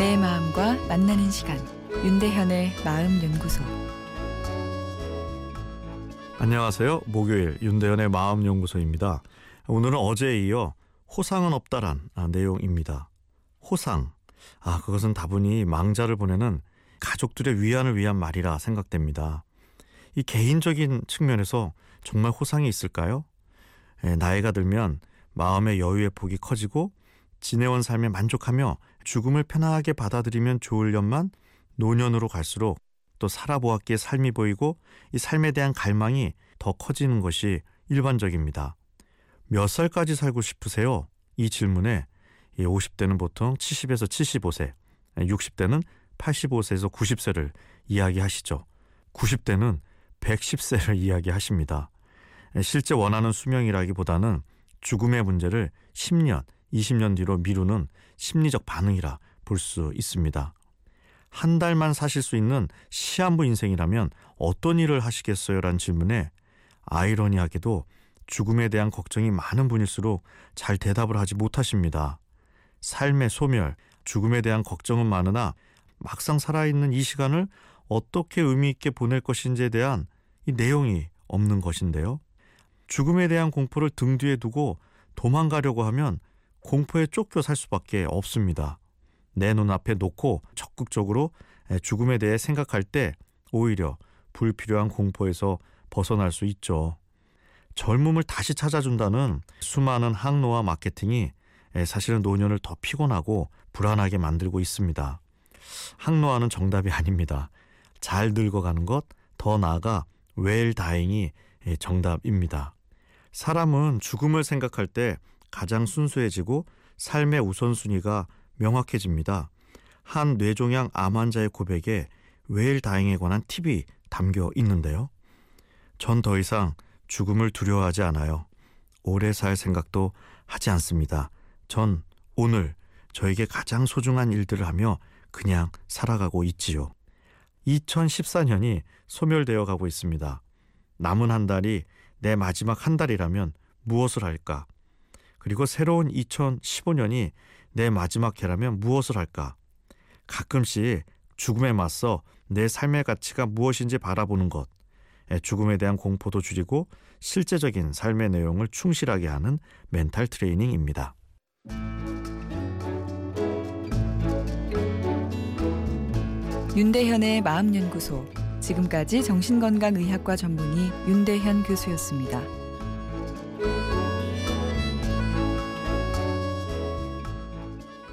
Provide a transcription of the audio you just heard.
내 마음과 만나는 시간 윤대현의 마음 연구소 안녕하세요. 목요일 윤대현의 마음 연구소입니다. 오늘은 어제에 이어 호상은 없다란 아, 내용입니다. 호상. 아, 그것은 다분히 망자를 보내는 가족들의 위안을 위한 말이라 생각됩니다. 이 개인적인 측면에서 정말 호상이 있을까요? 예, 나이가 들면 마음의 여유의 폭이 커지고 지내온 삶에 만족하며 죽음을 편하게 받아들이면 좋을 년만 노년으로 갈수록 또 살아보았기에 삶이 보이고 이 삶에 대한 갈망이 더 커지는 것이 일반적입니다. 몇 살까지 살고 싶으세요? 이 질문에 50대는 보통 70에서 75세, 60대는 85세에서 90세를 이야기하시죠. 90대는 110세를 이야기하십니다. 실제 원하는 수명이라기보다는 죽음의 문제를 10년, 20년 뒤로 미루는 심리적 반응이라 볼 수 있습니다. 한 달만 사실 수 있는 시한부 인생이라면 어떤 일을 하시겠어요? 라는 질문에 아이러니하게도 죽음에 대한 걱정이 많은 분일수록 잘 대답을 하지 못하십니다. 삶의 소멸, 죽음에 대한 걱정은 많으나 막상 살아있는 이 시간을 어떻게 의미 있게 보낼 것인지에 대한 이 내용이 없는 것인데요. 죽음에 대한 공포를 등 뒤에 두고 도망가려고 하면 공포에 쫓겨 살 수밖에 없습니다. 내 눈앞에 놓고 적극적으로 죽음에 대해 생각할 때 오히려 불필요한 공포에서 벗어날 수 있죠. 젊음을 다시 찾아준다는 수많은 항로와 마케팅이 사실은 노년을 더 피곤하고 불안하게 만들고 있습니다. 항로화는 정답이 아닙니다. 잘 늙어가는 것, 더 나아가 웰 다행이 정답입니다. 사람은 죽음을 생각할 때 가장 순수해지고 삶의 우선순위가 명확해집니다. 한 뇌종양 암 환자의 고백에 웰 다행에 관한 팁이 담겨 있는데요. 전 더 이상 죽음을 두려워하지 않아요. 오래 살 생각도 하지 않습니다. 전 오늘 저에게 가장 소중한 일들을 하며 그냥 살아가고 있지요. 2014년이 소멸되어 가고 있습니다. 남은 한 달이 내 마지막 한 달이라면 무엇을 할까? 그리고 새로운 2015년이 내 마지막 해라면 무엇을 할까? 가끔씩 죽음에 맞서 내 삶의 가치가 무엇인지 바라보는 것, 죽음에 대한 공포도 줄이고 실제적인 삶의 내용을 충실하게 하는 멘탈 트레이닝입니다. 윤대현의 마음연구소 지금까지 정신건강의학과 전문의 윤대현 교수였습니다.